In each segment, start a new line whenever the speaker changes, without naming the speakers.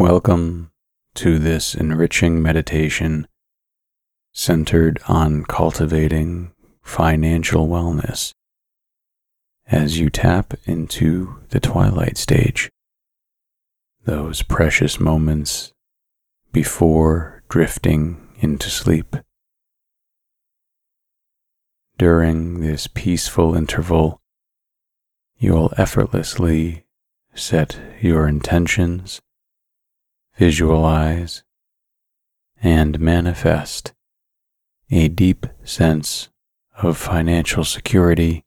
Welcome to this enriching meditation centered on cultivating financial wellness as you tap into the twilight stage, those precious moments before drifting into sleep. During this peaceful interval, you'll effortlessly set your intentions visualize, and manifest a deep sense of financial security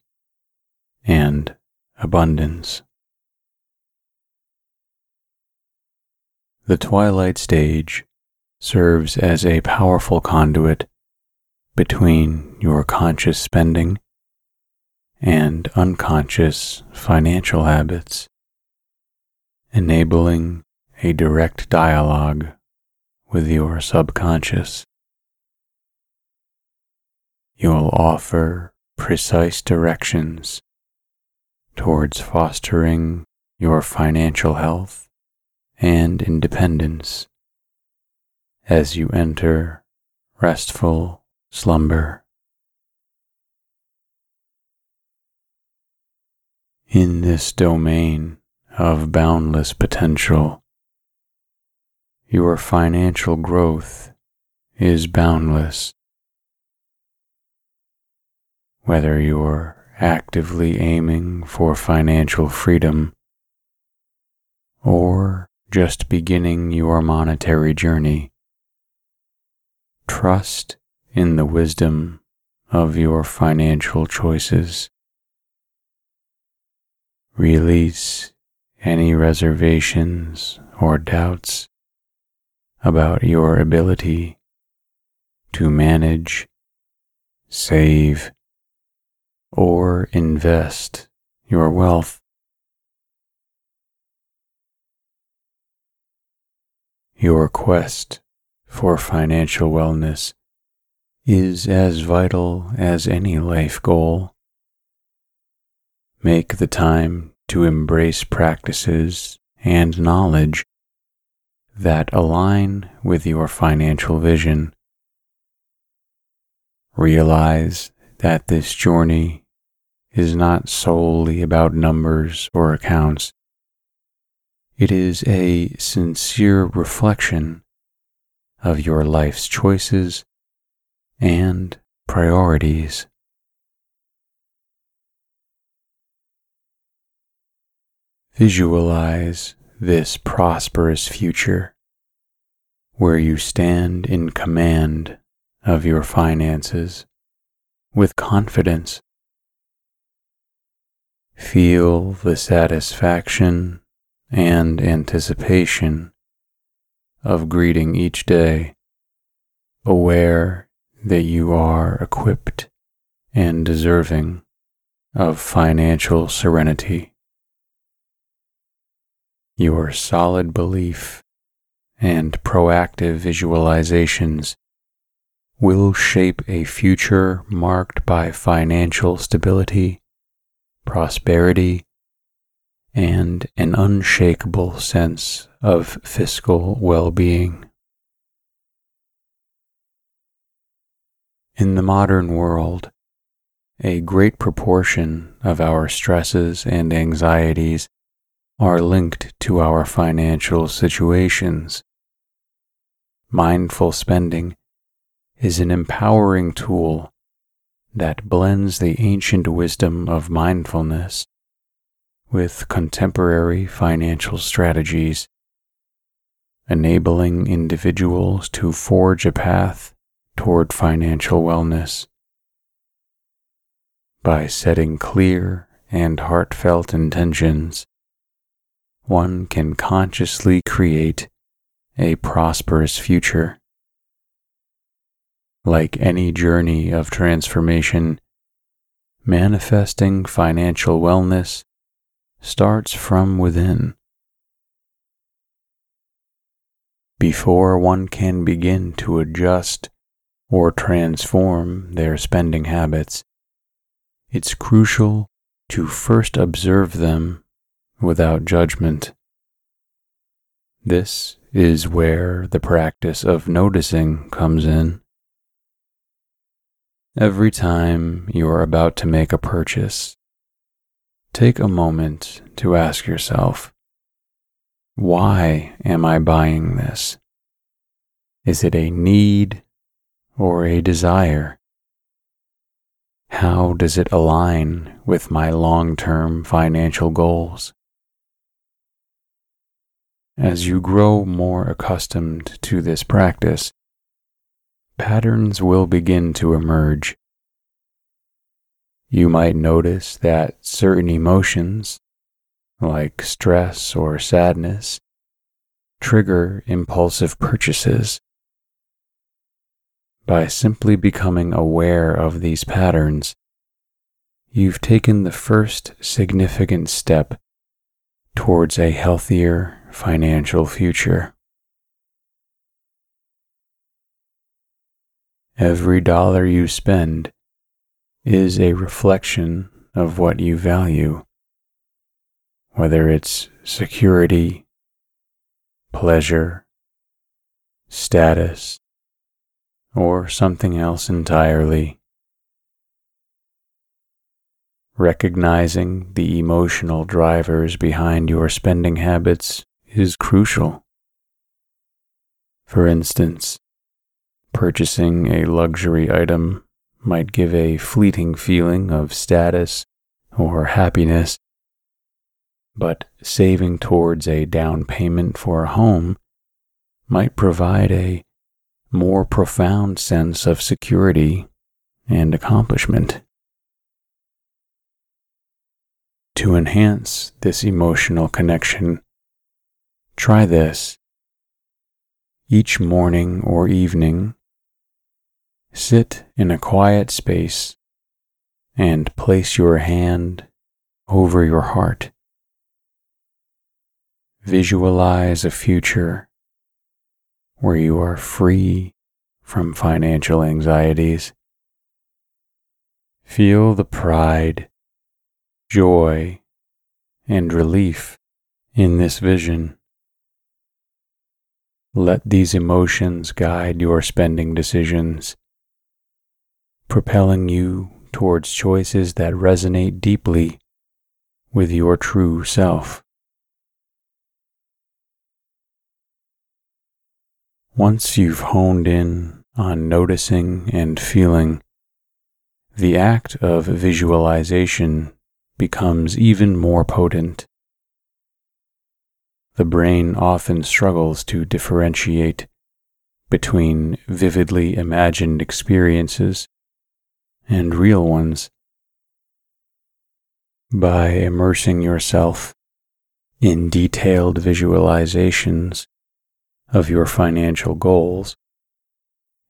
and abundance. The twilight stage serves as a powerful conduit between your conscious spending and unconscious financial habits, enabling a direct dialogue with your subconscious. You'll offer precise directions towards fostering your financial health and independence as you enter restful slumber. In this domain of boundless potential, your financial growth is boundless. Whether you're actively aiming for financial freedom or just beginning your monetary journey, trust in the wisdom of your financial choices. Release any reservations or doubts about your ability to manage, save, or invest your wealth. Your quest for financial wellness is as vital as any life goal. Make the time to embrace practices and knowledge that align with your financial vision. Realize that this journey is not solely about numbers or accounts. It is a sincere reflection of your life's choices and priorities. Visualize this prosperous future where you stand in command of your finances with confidence. Feel the satisfaction and anticipation of greeting each day, aware that you are equipped and deserving of financial serenity. Your solid belief and proactive visualizations will shape a future marked by financial stability, prosperity, and an unshakable sense of fiscal well being. In the modern world, a great proportion of our stresses and anxieties are linked to our financial situations. Mindful spending is an empowering tool that blends the ancient wisdom of mindfulness with contemporary financial strategies, enabling individuals to forge a path toward financial wellness. By setting clear and heartfelt intentions, one can consciously create a prosperous future. Like any journey of transformation, manifesting financial wellness starts from within. Before one can begin to adjust or transform their spending habits, it's crucial to first observe them without judgment. This is where the practice of noticing comes in. Every time you are about to make a purchase, take a moment to ask yourself, why am I buying this? Is it a need or a desire? How does it align with my long term financial goals? As you grow more accustomed to this practice, patterns will begin to emerge. You might notice that certain emotions, like stress or sadness, trigger impulsive purchases. By simply becoming aware of these patterns, you've taken the first significant step towards a healthier financial future. Every dollar you spend is a reflection of what you value, whether it's security, pleasure, status, or something else entirely. Recognizing the emotional drivers behind your spending habits is crucial. For instance, purchasing a luxury item might give a fleeting feeling of status or happiness, but saving towards a down payment for a home might provide a more profound sense of security and accomplishment. To enhance this emotional connection, try this. Each morning or evening, sit in a quiet space and place your hand over your heart. Visualize a future where you are free from financial anxieties. Feel the pride, joy, and relief in this vision. Let these emotions guide your spending decisions, propelling you towards choices that resonate deeply with your true self. Once you've honed in on noticing and feeling, the act of visualization becomes even more potent. The brain often struggles to differentiate between vividly imagined experiences and real ones. By immersing yourself in detailed visualizations, of your financial goals,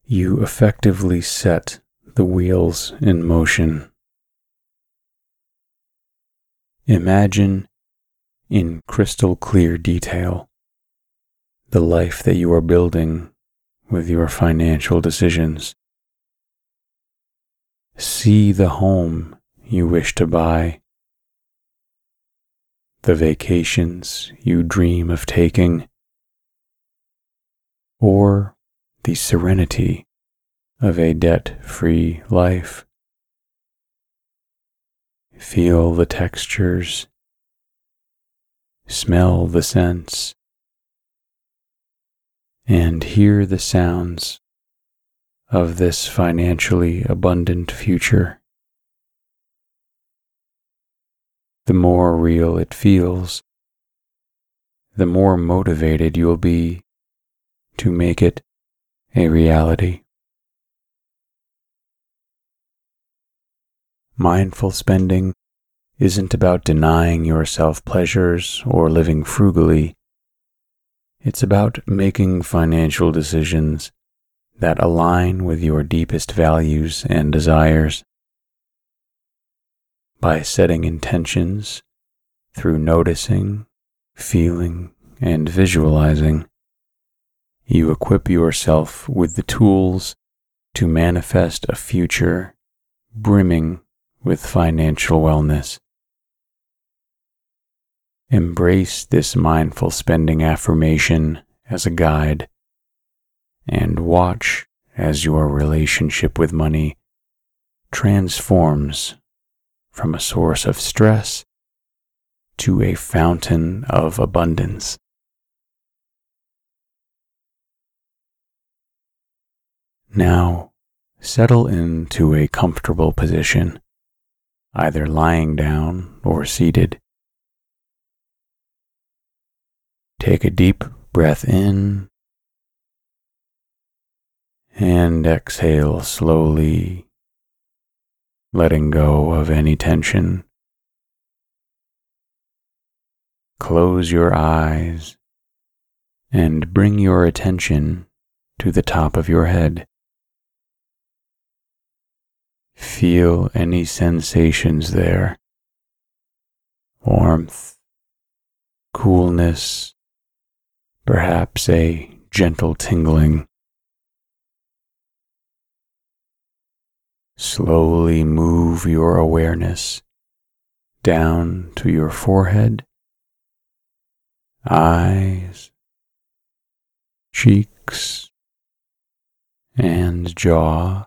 you effectively set the wheels in motion. Imagine in crystal clear detail the life that you are building with your financial decisions. See the home you wish to buy, the vacations you dream of taking or the serenity of a debt free life. Feel the textures, smell the scents, and hear the sounds of this financially abundant future. The more real it feels, the more motivated you'll be to make it a reality. Mindful spending isn't about denying yourself pleasures or living frugally. It's about making financial decisions that align with your deepest values and desires. By setting intentions through noticing, feeling, and visualizing, you equip yourself with the tools to manifest a future brimming with financial wellness. Embrace this mindful spending affirmation as a guide and watch as your relationship with money transforms from a source of stress to a fountain of abundance. Now, settle into a comfortable position, either lying down or seated. Take a deep breath in and exhale slowly, letting go of any tension. Close your eyes and bring your attention to the top of your head. Feel any sensations there warmth, coolness, perhaps a gentle tingling. Slowly move your awareness down to your forehead, eyes, cheeks, and jaw.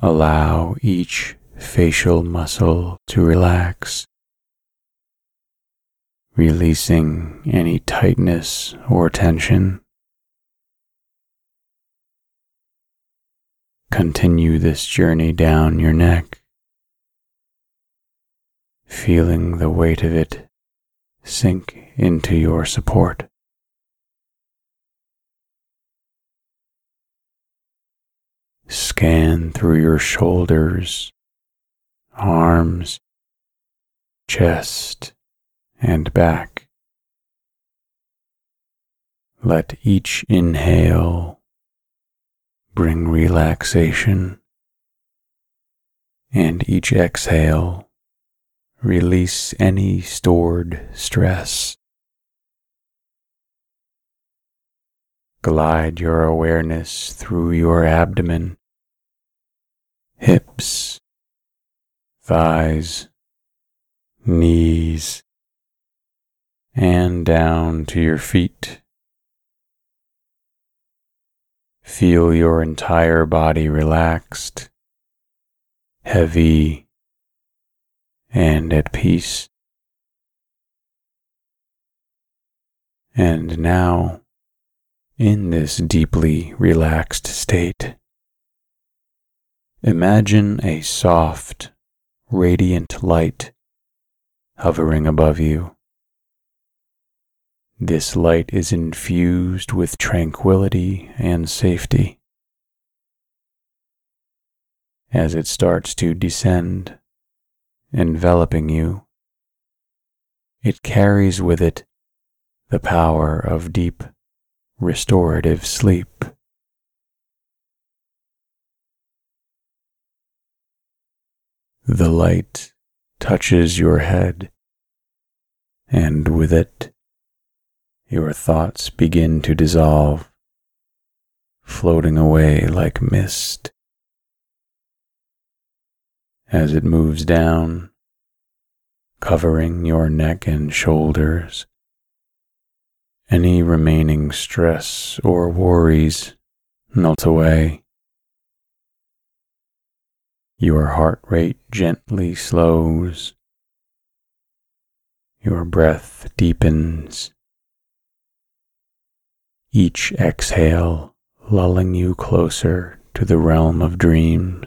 Allow each facial muscle to relax, releasing any tightness or tension. Continue this journey down your neck, feeling the weight of it sink into your support. Scan through your shoulders, arms, chest, and back. Let each inhale bring relaxation, and each exhale release any stored stress. Glide your awareness through your abdomen hips, thighs, knees, and down to your feet. Feel your entire body relaxed, heavy, and at peace. And now, in this deeply relaxed state, Imagine a soft, radiant light hovering above you. This light is infused with tranquility and safety. As it starts to descend, enveloping you, it carries with it the power of deep, restorative sleep. The light touches your head, and with it, your thoughts begin to dissolve, floating away like mist. As it moves down, covering your neck and shoulders, any remaining stress or worries melt away your heart rate gently slows. Your breath deepens. Each exhale lulling you closer to the realm of dreams.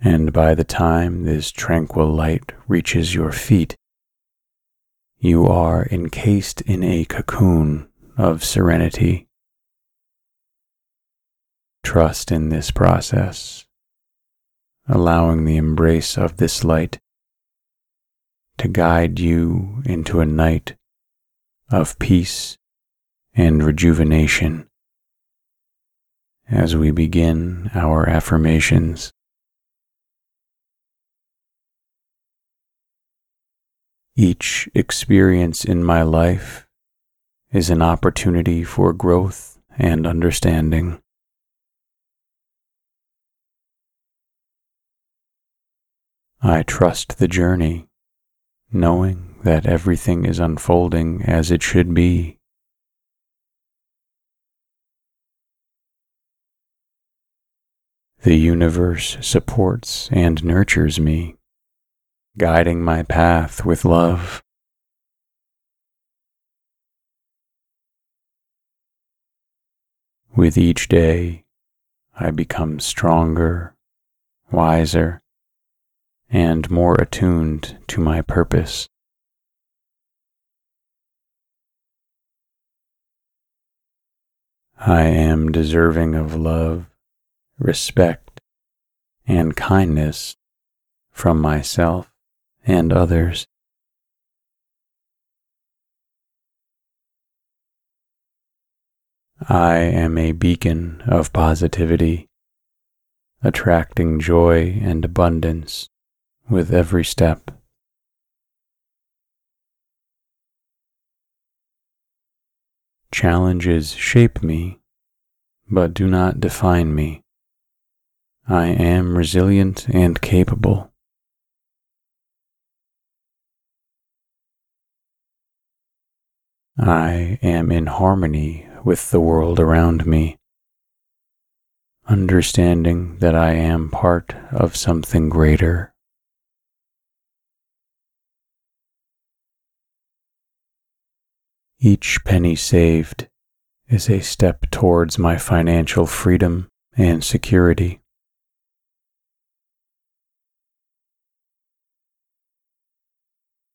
And by the time this tranquil light reaches your feet, you are encased in a cocoon of serenity. Trust in this process, allowing the embrace of this light to guide you into a night of peace and rejuvenation as we begin our affirmations. Each experience in my life is an opportunity for growth and understanding. I trust the journey, knowing that everything is unfolding as it should be. The universe supports and nurtures me, guiding my path with love. With each day, I become stronger, wiser, and more attuned to my purpose. I am deserving of love respect, and kindness from myself and others. I am a beacon of positivity, attracting joy and abundance with every step. Challenges shape me, but do not define me. I am resilient and capable. I am in harmony with the world around me, understanding that I am part of something greater. Each penny saved is a step towards my financial freedom and security.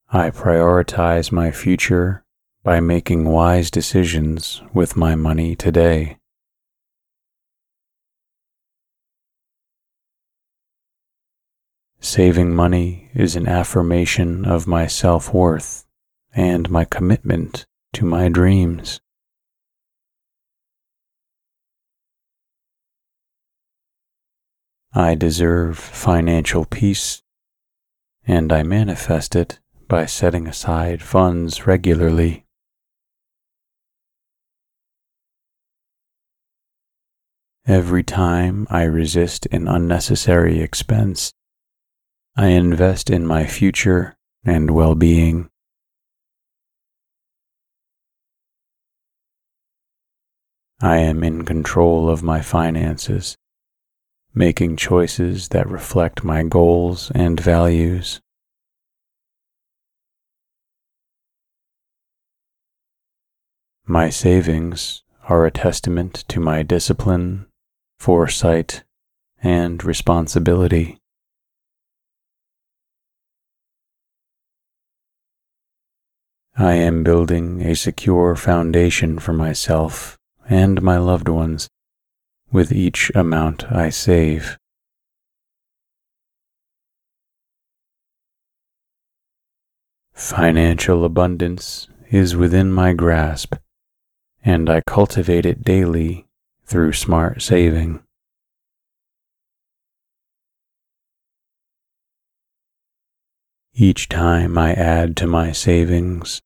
I prioritize my future by making wise decisions with my money today. Saving money is an affirmation of my self worth and my commitment to my dreams. I deserve financial peace, and I manifest it by setting aside funds regularly. Every time I resist an unnecessary expense, I invest in my future and well being. I am in control of my finances, making choices that reflect my goals and values. My savings are a testament to my discipline, foresight, and responsibility. I am building a secure foundation for myself and my loved ones with each amount I save. Financial abundance is within my grasp and I cultivate it daily through smart saving. Each time I add to my savings,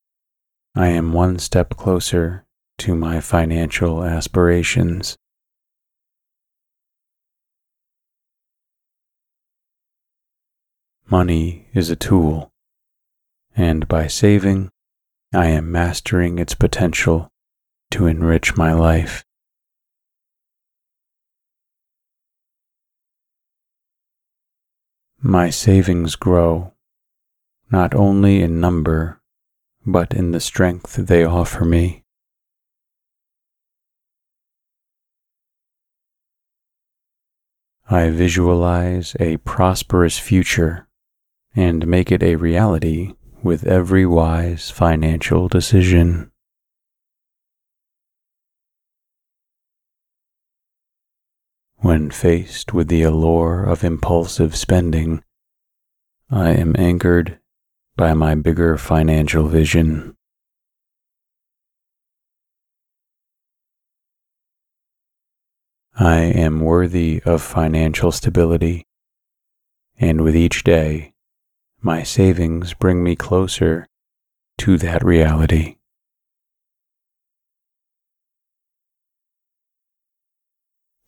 I am one step closer to my financial aspirations. Money is a tool, and by saving, I am mastering its potential to enrich my life. My savings grow, not only in number, but in the strength they offer me. I visualize a prosperous future and make it a reality with every wise financial decision. When faced with the allure of impulsive spending, I am anchored by my bigger financial vision. I am worthy of financial stability, and with each day, my savings bring me closer to that reality.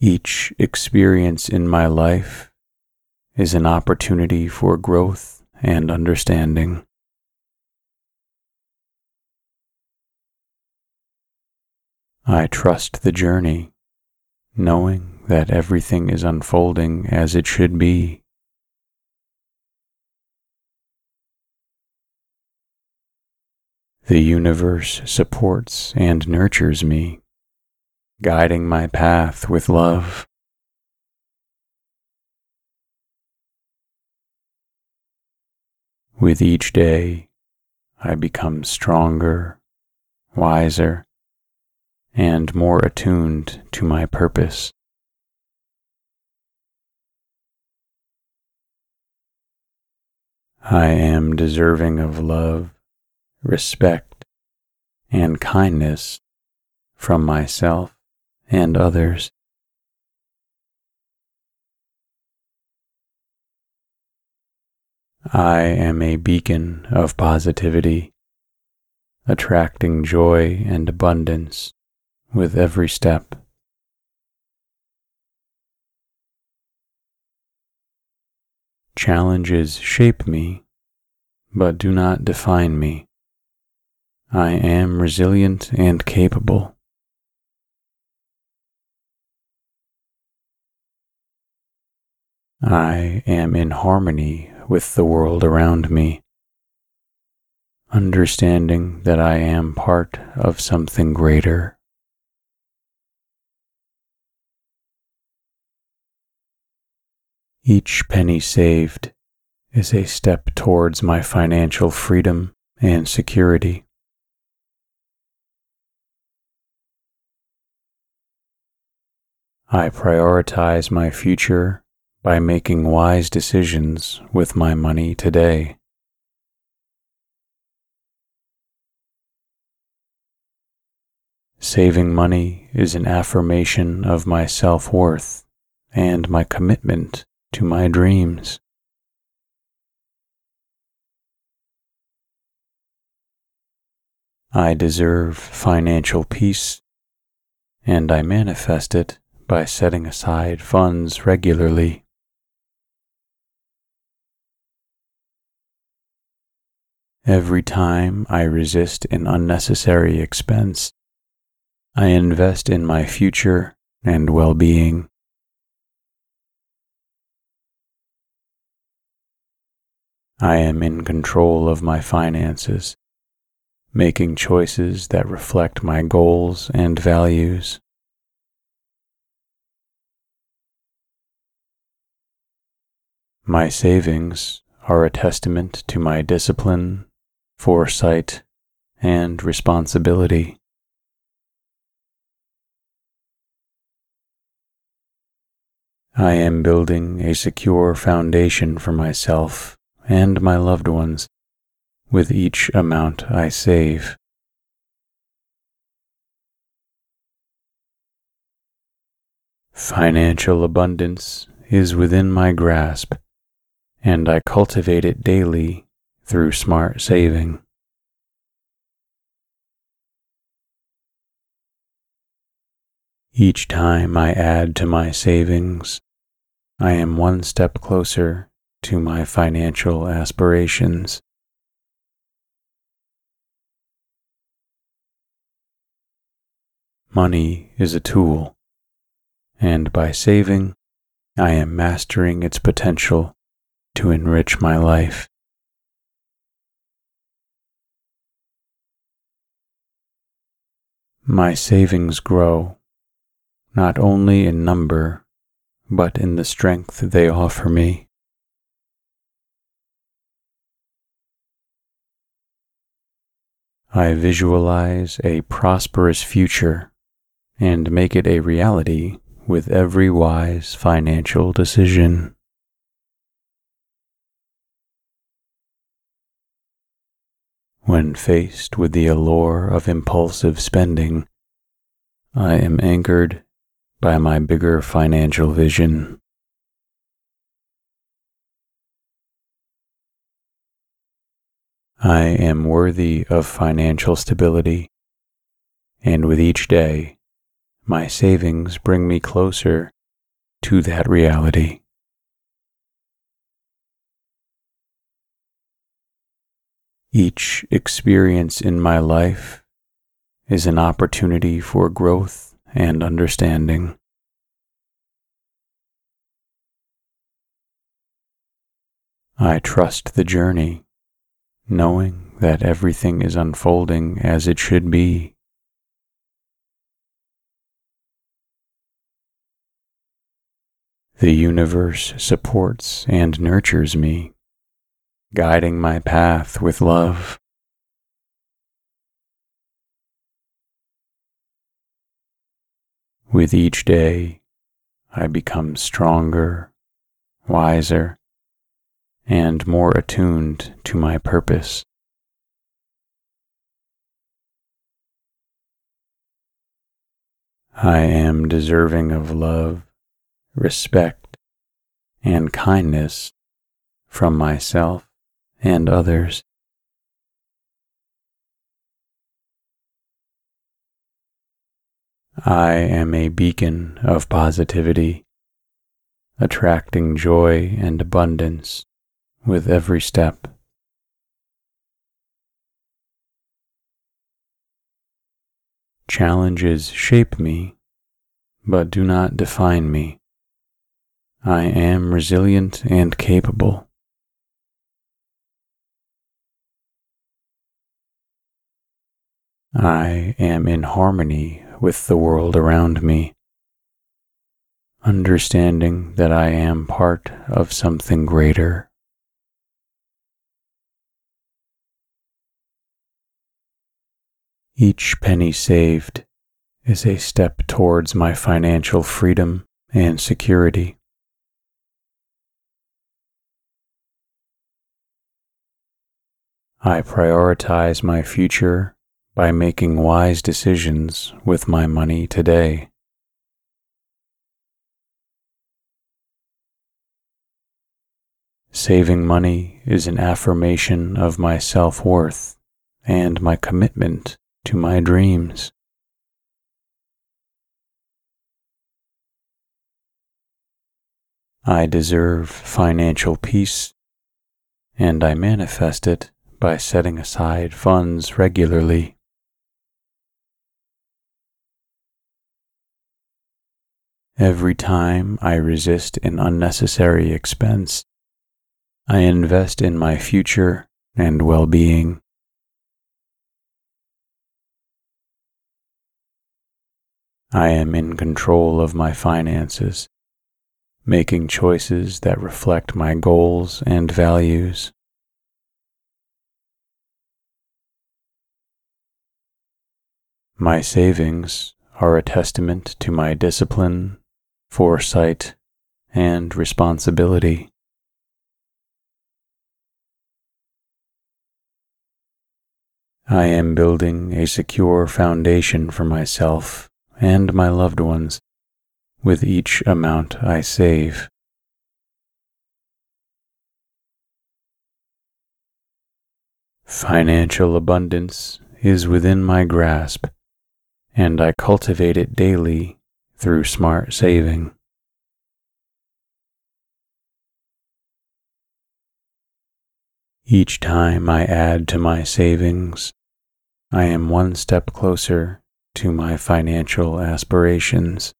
Each experience in my life is an opportunity for growth and understanding. I trust the journey, knowing that everything is unfolding as it should be. The universe supports and nurtures me, guiding my path with love. With each day, I become stronger, wiser, and more attuned to my purpose. I am deserving of love, respect, and kindness from myself and others. I am a beacon of positivity, attracting joy and abundance with every step. Challenges shape me, but do not define me. I am resilient and capable. I am in harmony with the world around me, understanding that I am part of something greater. Each penny saved is a step towards my financial freedom and security. I prioritize my future by making wise decisions with my money today. Saving money is an affirmation of my self worth and my commitment to my dreams. I deserve financial peace, and I manifest it by setting aside funds regularly. Every time I resist an unnecessary expense, I invest in my future and well being. I am in control of my finances, making choices that reflect my goals and values. My savings are a testament to my discipline, foresight, and responsibility. I am building a secure foundation for myself and my loved ones with each amount I save. Financial abundance is within my grasp, and I cultivate it daily through smart saving. Each time I add to my savings, I am one step closer to my financial aspirations. Money is a tool, and by saving, I am mastering its potential to enrich my life. My savings grow, not only in number, but in the strength they offer me. I visualize a prosperous future and make it a reality with every wise financial decision. When faced with the allure of impulsive spending, I am anchored by my bigger financial vision. I am worthy of financial stability, and with each day, my savings bring me closer to that reality. Each experience in my life is an opportunity for growth and understanding. I trust the journey knowing that everything is unfolding as it should be. The universe supports and nurtures me, guiding my path with love. With each day, I become stronger, wiser, and more attuned to my purpose. I am deserving of love respect, and kindness from myself and others. I am a beacon of positivity, attracting joy and abundance with every step. Challenges shape me, but do not define me. I am resilient and capable. I am in harmony with the world around me, understanding that I am part of something greater. Each penny saved is a step towards my financial freedom and security. I prioritize my future by making wise decisions with my money today. Saving money is an affirmation of my self worth and my commitment to my dreams. I deserve financial peace, and I manifest it by setting aside funds regularly. Every time I resist an unnecessary expense, I invest in my future and well being. I am in control of my finances, making choices that reflect my goals and values. My savings are a testament to my discipline, foresight, and responsibility. I am building a secure foundation for myself and my loved ones with each amount I save. Financial abundance is within my grasp and I cultivate it daily through smart saving. Each time I add to my savings, I am one step closer to my financial aspirations.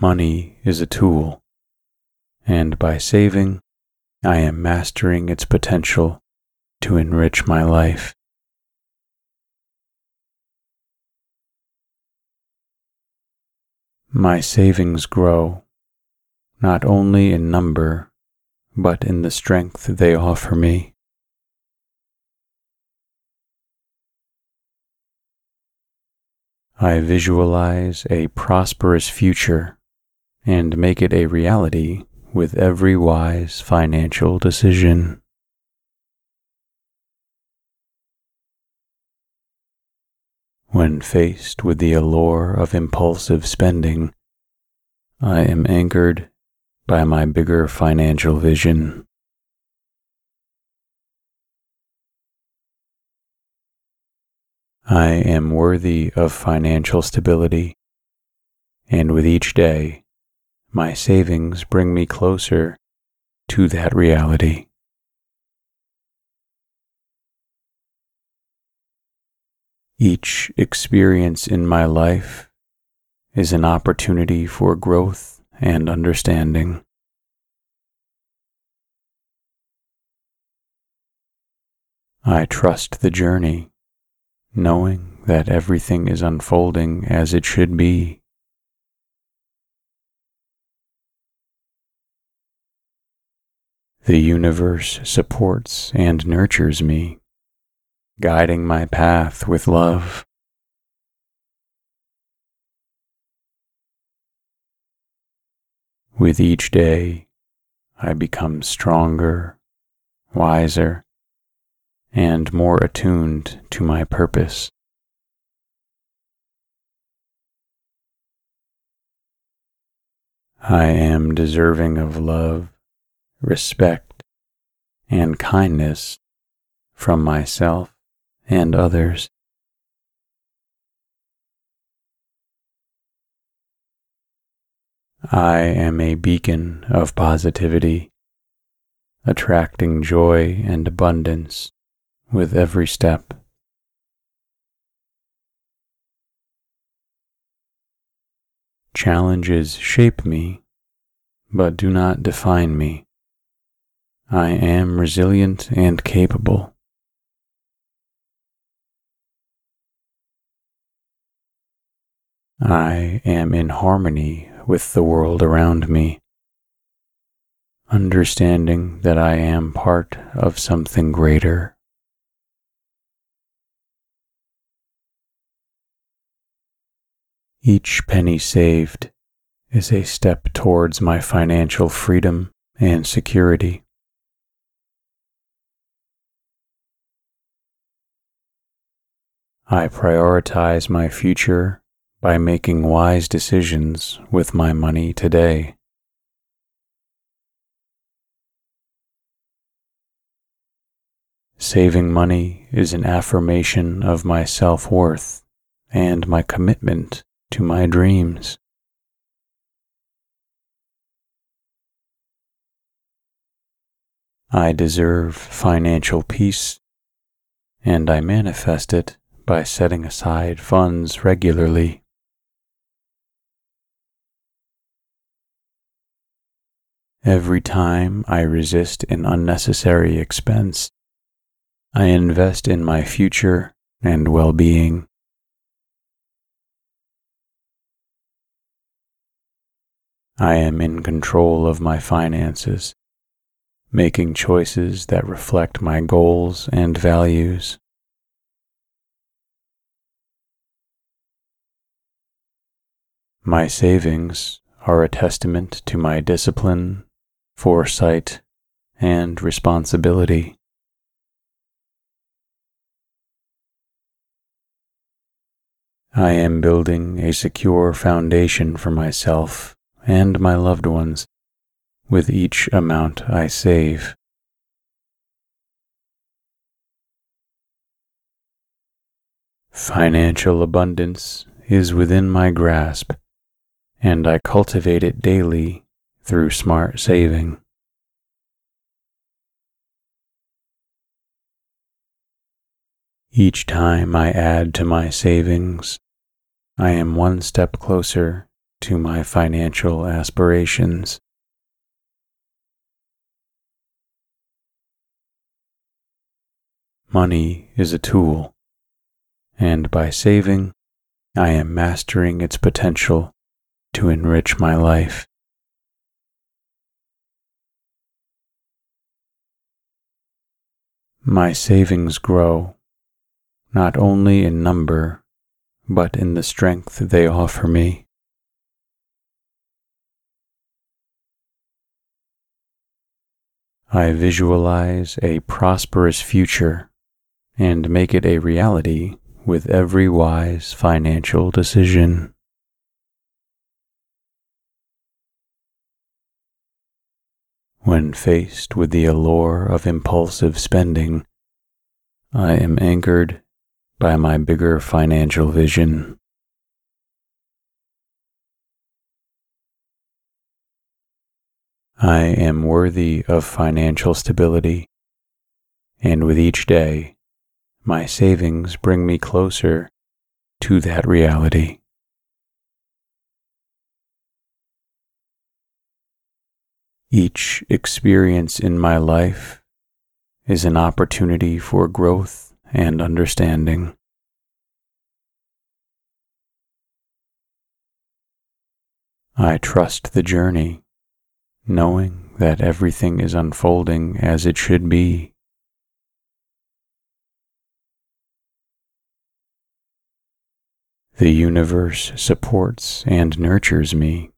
Money is a tool, and by saving, I am mastering its potential to enrich my life. My savings grow not only in number, but in the strength they offer me. I visualize a prosperous future and make it a reality with every wise financial decision. When faced with the allure of impulsive spending, I am anchored by my bigger financial vision. I am worthy of financial stability, and with each day, my savings bring me closer to that reality. Each experience in my life is an opportunity for growth and understanding. I trust the journey, knowing that everything is unfolding as it should be. The universe supports and nurtures me, guiding my path with love. With each day, I become stronger, wiser, and more attuned to my purpose. I am deserving of love, respect, and kindness from myself and others. I am a beacon of positivity, attracting joy and abundance with every step. Challenges shape me, but do not define me. I am resilient and capable. I am in harmony with the world around me, understanding that I am part of something greater. Each penny saved is a step towards my financial freedom and security. I prioritize my future by making wise decisions with my money today. Saving money is an affirmation of my self worth and my commitment to my dreams. I deserve financial peace, and I manifest it by setting aside funds regularly. Every time I resist an unnecessary expense, I invest in my future and well being. I am in control of my finances, making choices that reflect my goals and values. My savings are a testament to my discipline, foresight, and responsibility. I am building a secure foundation for myself and my loved ones with each amount I save. Financial abundance is within my grasp, and I cultivate it daily through smart saving. Each time I add to my savings, I am one step closer to my financial aspirations. Money is a tool, and by saving, I am mastering its potential to enrich my life. My savings grow, not only in number, but in the strength they offer me. I visualize a prosperous future and make it a reality with every wise financial decision. When faced with the allure of impulsive spending, I am anchored by my bigger financial vision. I am worthy of financial stability, and with each day, my savings bring me closer to that reality. Each experience in my life is an opportunity for growth and understanding. I trust the journey, knowing that everything is unfolding as it should be. The universe supports and nurtures me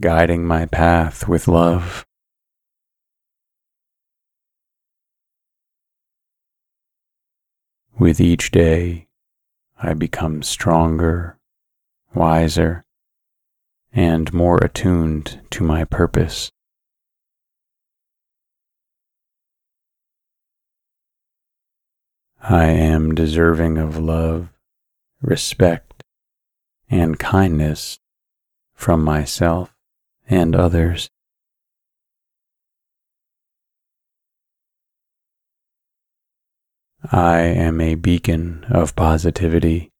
guiding my path with love. With each day, I become stronger, wiser, and more attuned to my purpose. I am deserving of love, respect, and kindness from myself and others. I am a beacon of positivity,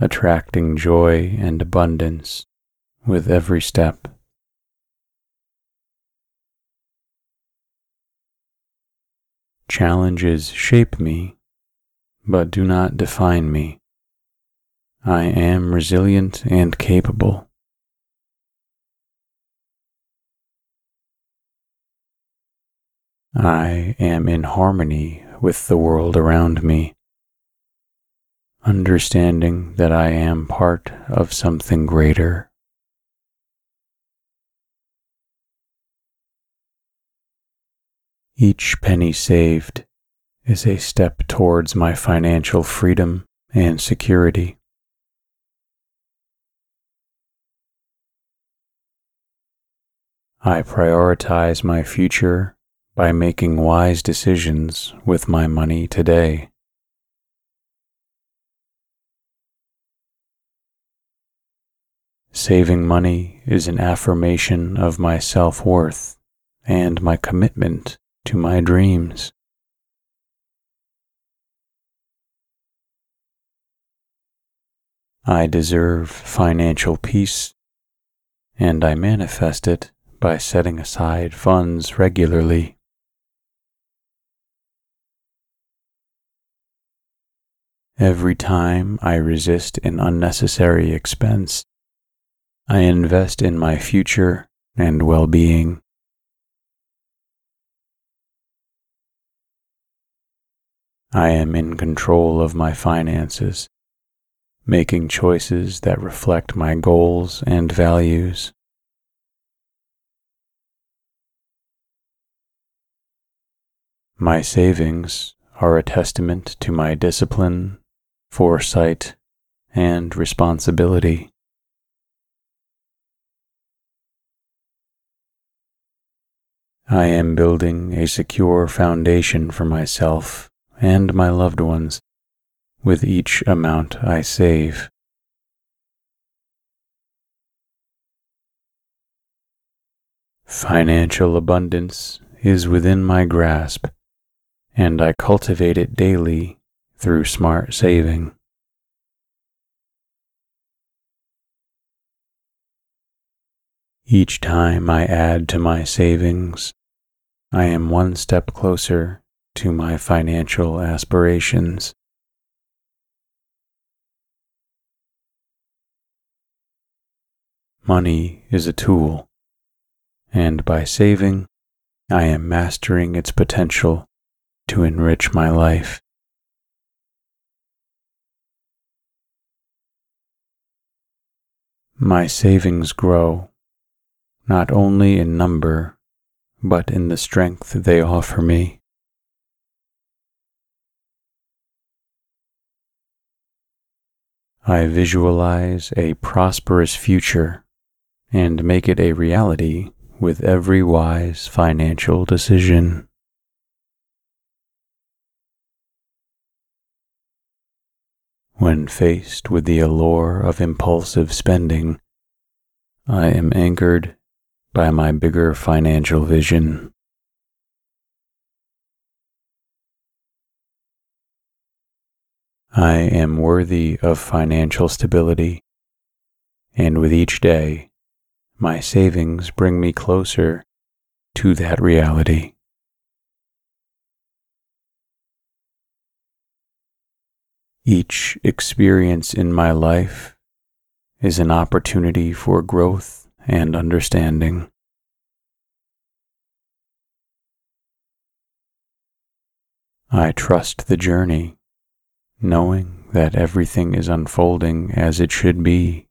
attracting joy and abundance with every step. Challenges shape me, but do not define me. I am resilient and capable. I am in harmony with the world around me, understanding that I am part of something greater. Each penny saved is a step towards my financial freedom and security. I prioritize my future by making wise decisions with my money today. Saving money is an affirmation of my self worth and my commitment to my dreams. I deserve financial peace, and I manifest it by setting aside funds regularly. Every time I resist an unnecessary expense, I invest in my future and well being. I am in control of my finances, making choices that reflect my goals and values. My savings are a testament to my discipline foresight, and responsibility. I am building a secure foundation for myself and my loved ones with each amount I save. Financial abundance is within my grasp, and I cultivate it daily through smart saving. Each time I add to my savings, I am one step closer to my financial aspirations. Money is a tool, and by saving, I am mastering its potential to enrich my life. My savings grow, not only in number, but in the strength they offer me. I visualize a prosperous future and make it a reality with every wise financial decision. When faced with the allure of impulsive spending, I am anchored by my bigger financial vision. I am worthy of financial stability, and with each day, my savings bring me closer to that reality. Each experience in my life is an opportunity for growth and understanding. I trust the journey knowing that everything is unfolding as it should be.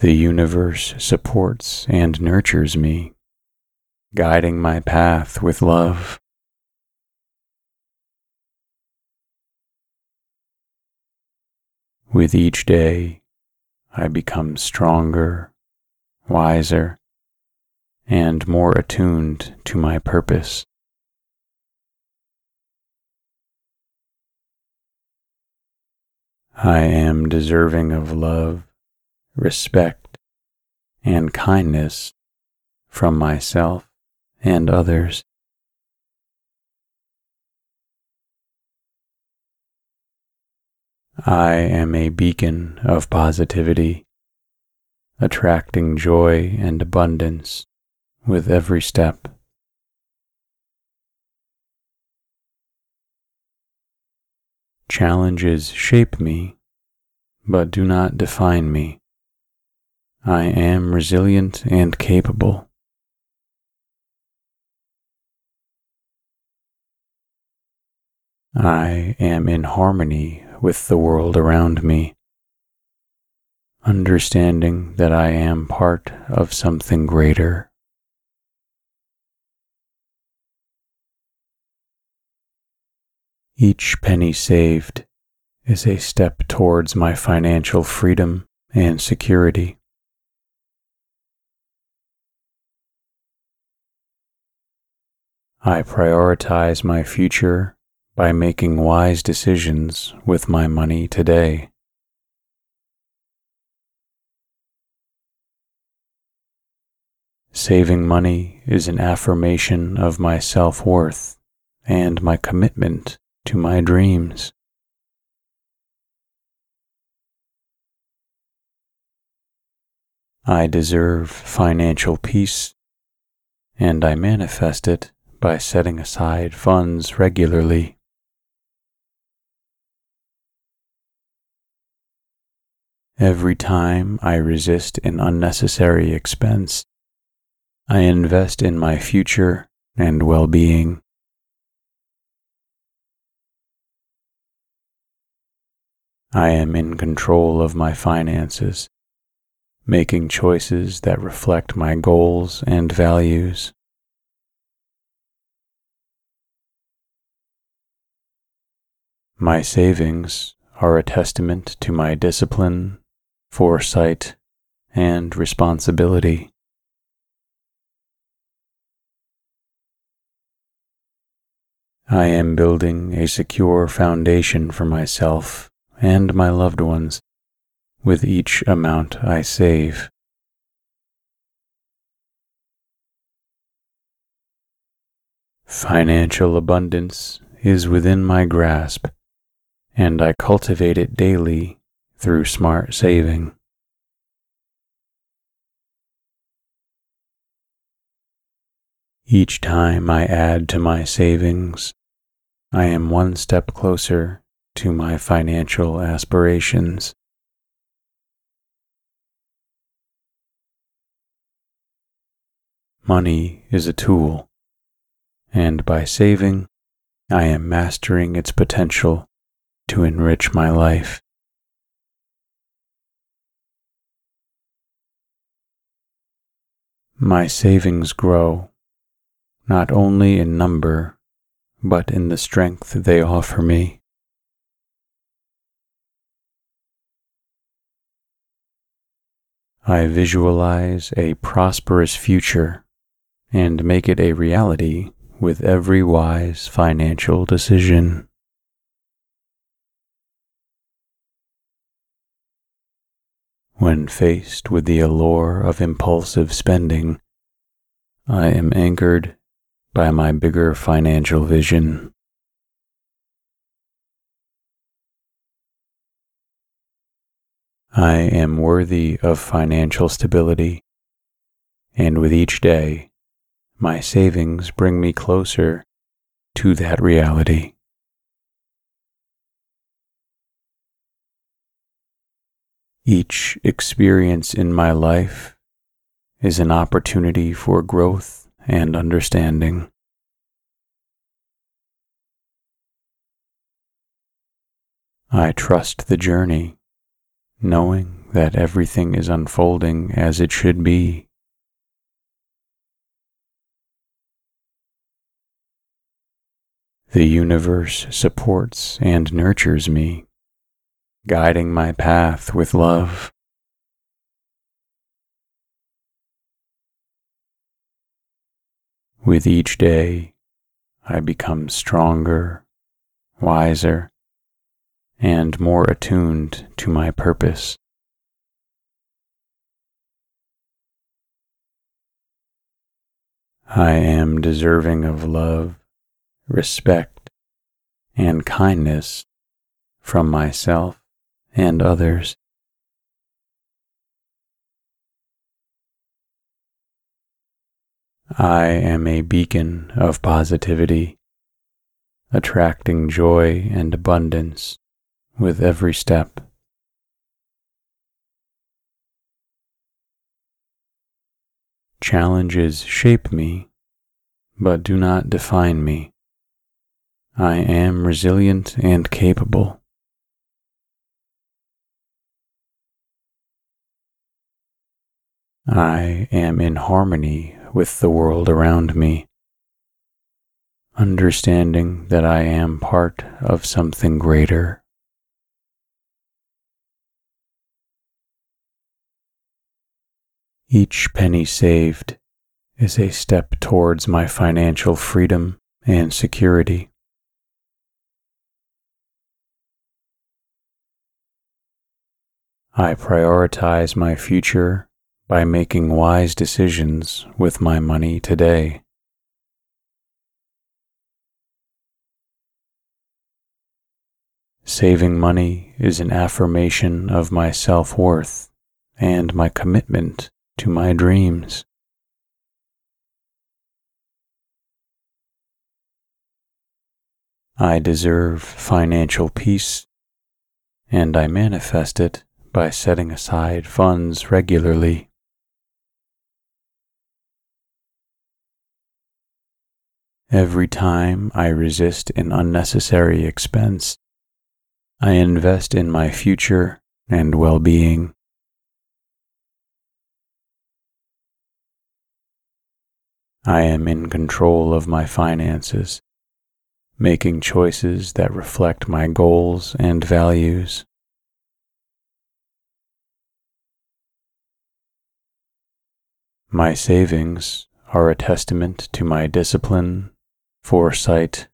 The universe supports and nurtures me, guiding my path with love. With each day, I become stronger, wiser, and more attuned to my purpose. I am deserving of love, respect, and kindness from myself and others. I am a beacon of positivity, attracting joy and abundance with every step. Challenges shape me, but do not define me. I am resilient and capable. I am in harmony with the world around me, understanding that I am part of something greater. Each penny saved is a step towards my financial freedom and security. I prioritize my future by making wise decisions with my money today. Saving money is an affirmation of my self worth and my commitment to my dreams. I deserve financial peace, and I manifest it by setting aside funds regularly. Every time I resist an unnecessary expense, I invest in my future and well being. I am in control of my finances, making choices that reflect my goals and values. My savings are a testament to my discipline, foresight, and responsibility. I am building a secure foundation for myself and my loved ones with each amount I save. Financial abundance is within my grasp, and I cultivate it daily through smart saving. Each time I add to my savings, I am one step closer to my financial aspirations. Money is a tool, and by saving, I am mastering its potential to enrich my life. My savings grow, not only in number, but in the strength they offer me. I visualize a prosperous future and make it a reality with every wise financial decision. When faced with the allure of impulsive spending, I am anchored by my bigger financial vision. I am worthy of financial stability, and with each day, my savings bring me closer to that reality. Each experience in my life is an opportunity for growth and understanding. I trust the journey, knowing that everything is unfolding as it should be. The universe supports and nurtures me guiding my path with love. With each day, I become stronger, wiser, and more attuned to my purpose. I am deserving of love, respect, and kindness from myself and others. I am a beacon of positivity, attracting joy and abundance with every step. Challenges shape me, but do not define me. I am resilient and capable. I am in harmony with the world around me, understanding that I am part of something greater. Each penny saved is a step towards my financial freedom and security. I prioritize my future by making wise decisions with my money today. Saving money is an affirmation of my self worth and my commitment to my dreams. I deserve financial peace, and I manifest it by setting aside funds regularly. Every time I resist an unnecessary expense, I invest in my future and well being. I am in control of my finances, making choices that reflect my goals and values. My savings are a testament to my discipline foresight,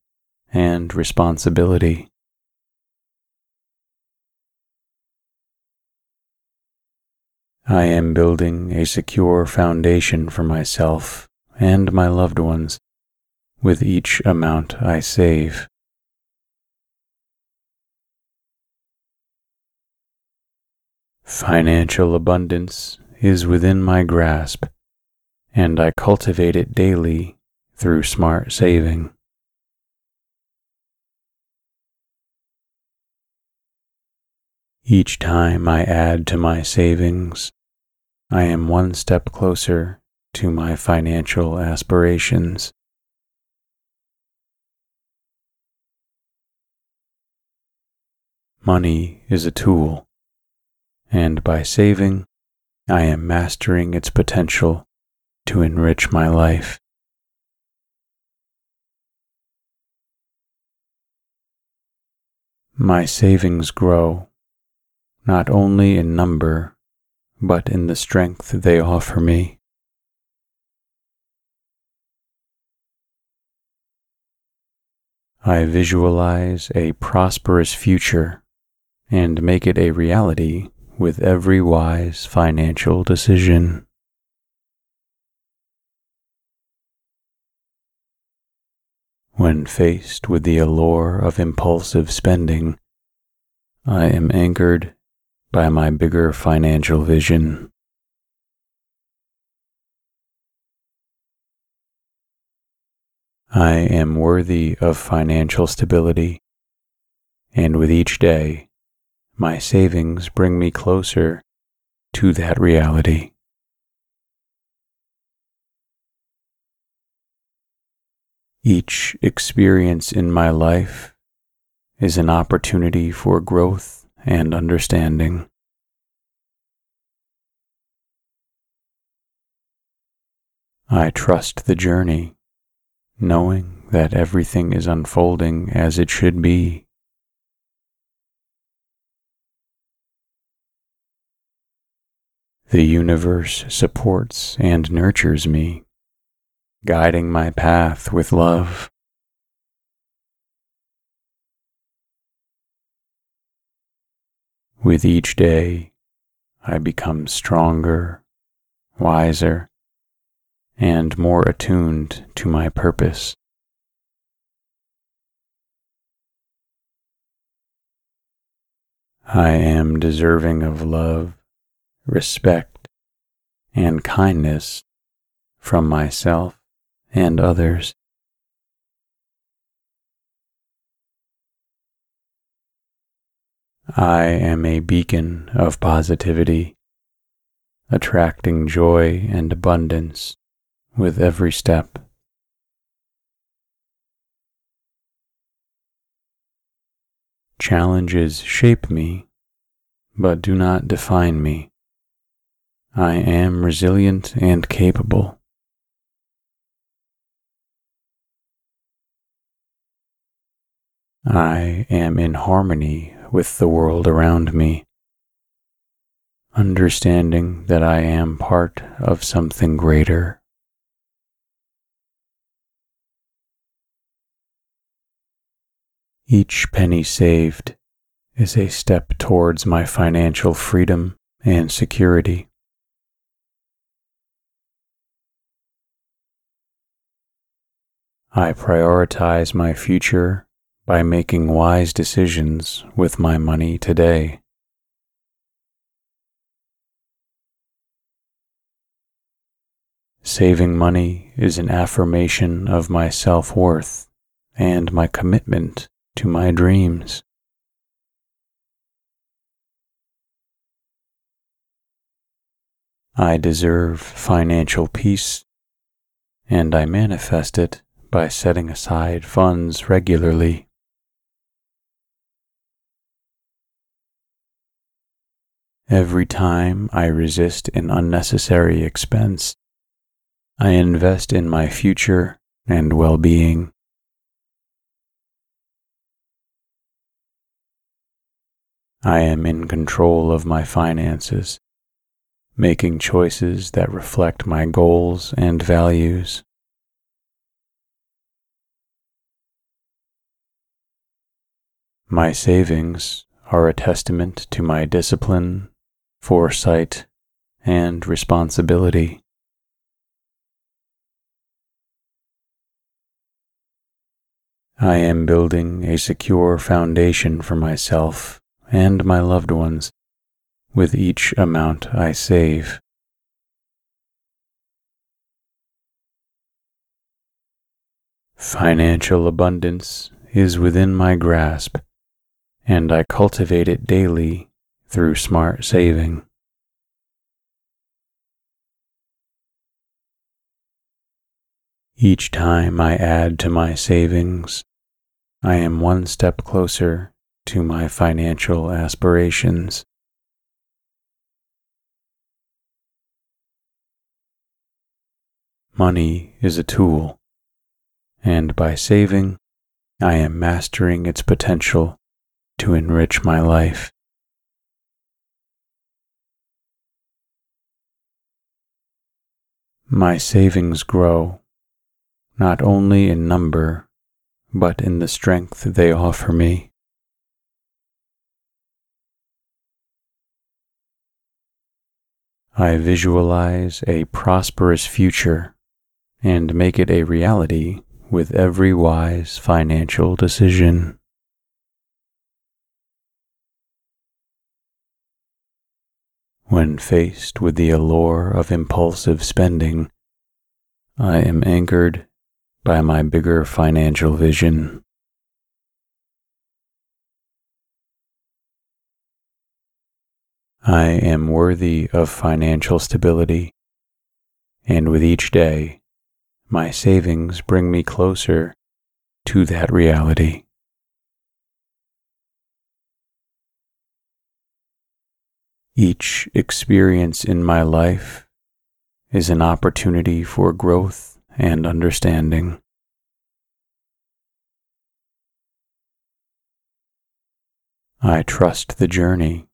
and responsibility. I am building a secure foundation for myself and my loved ones with each amount I save. Financial abundance is within my grasp, and I cultivate it daily through smart saving. Each time I add to my savings, I am one step closer to my financial aspirations. Money is a tool, and by saving, I am mastering its potential to enrich my life. My savings grow, not only in number, but in the strength they offer me. I visualize a prosperous future and make it a reality with every wise financial decision. When faced with the allure of impulsive spending, I am anchored by my bigger financial vision. I am worthy of financial stability, and with each day, my savings bring me closer to that reality. Each experience in my life is an opportunity for growth and understanding. I trust the journey, knowing that everything is unfolding as it should be. The universe supports and nurtures me guiding my path with love. With each day, I become stronger, wiser, and more attuned to my purpose. I am deserving of love, respect, and kindness from myself and others. I am a beacon of positivity, attracting joy and abundance with every step. Challenges shape me, but do not define me. I am resilient and capable. I am in harmony with the world around me, understanding that I am part of something greater. Each penny saved is a step towards my financial freedom and security. I prioritize my future by making wise decisions with my money today. Saving money is an affirmation of my self worth and my commitment to my dreams. I deserve financial peace, and I manifest it by setting aside funds regularly. Every time I resist an unnecessary expense, I invest in my future and well being. I am in control of my finances, making choices that reflect my goals and values. My savings are a testament to my discipline foresight, and responsibility. I am building a secure foundation for myself and my loved ones with each amount I save. Financial abundance is within my grasp, and I cultivate it daily through smart saving. Each time I add to my savings, I am one step closer to my financial aspirations. Money is a tool, and by saving, I am mastering its potential to enrich my life. My savings grow, not only in number, but in the strength they offer me. I visualize a prosperous future and make it a reality with every wise financial decision. When faced with the allure of impulsive spending, I am anchored by my bigger financial vision. I am worthy of financial stability, and with each day, my savings bring me closer to that reality. Each experience in my life is an opportunity for growth and understanding. I trust the journey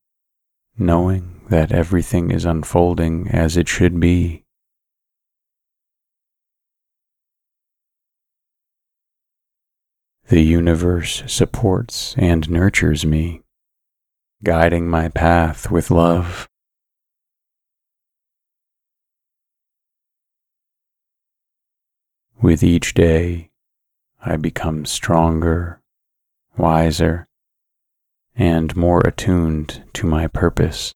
knowing that everything is unfolding as it should be. The universe supports and nurtures me, guiding my path with love. With each day, I become stronger, wiser, and more attuned to my purpose.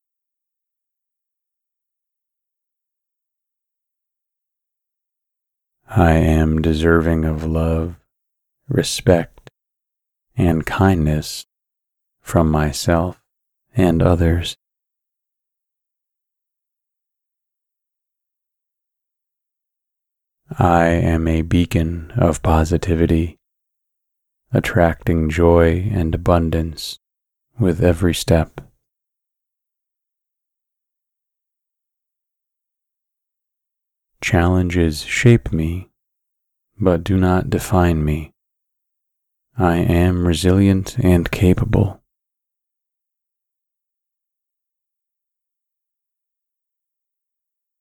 I am deserving of love, respect, and kindness from myself and others. I am a beacon of positivity, attracting joy and abundance with every step. Challenges shape me, but do not define me. I am resilient and capable.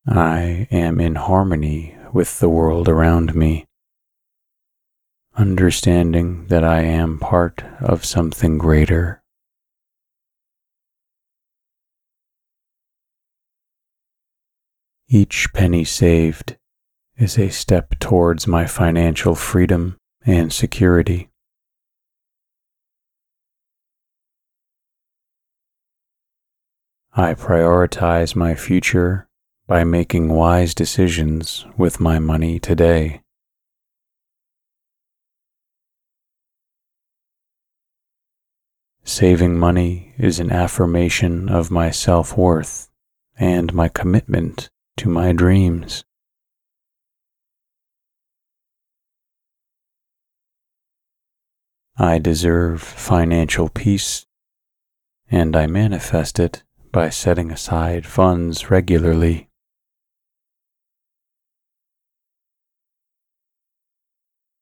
I am in harmony with the world around me, understanding that I am part of something greater. Each penny saved is a step towards my financial freedom and security. I prioritize my future by making wise decisions with my money today. Saving money is an affirmation of my self worth and my commitment to my dreams. I deserve financial peace, and I manifest it by setting aside funds regularly.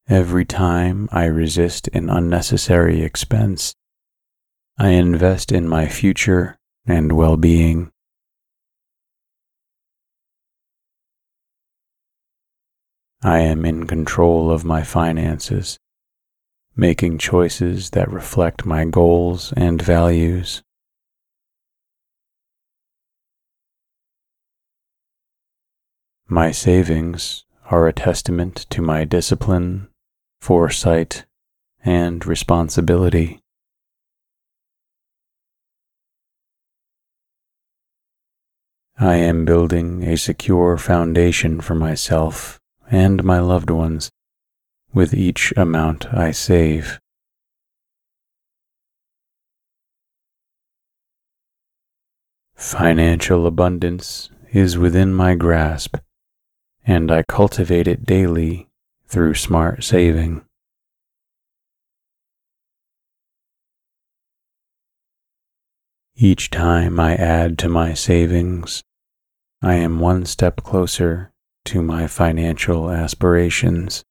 Every time I resist an unnecessary expense, I invest in my future and well being. I am in control of my finances, making choices that reflect my goals and values. My savings are a testament to my discipline, foresight, and responsibility. I am building a secure foundation for myself and my loved ones with each amount I save. Financial abundance is within my grasp, and I cultivate it daily through smart saving. Each time I add to my savings, I am one step closer to my financial aspirations.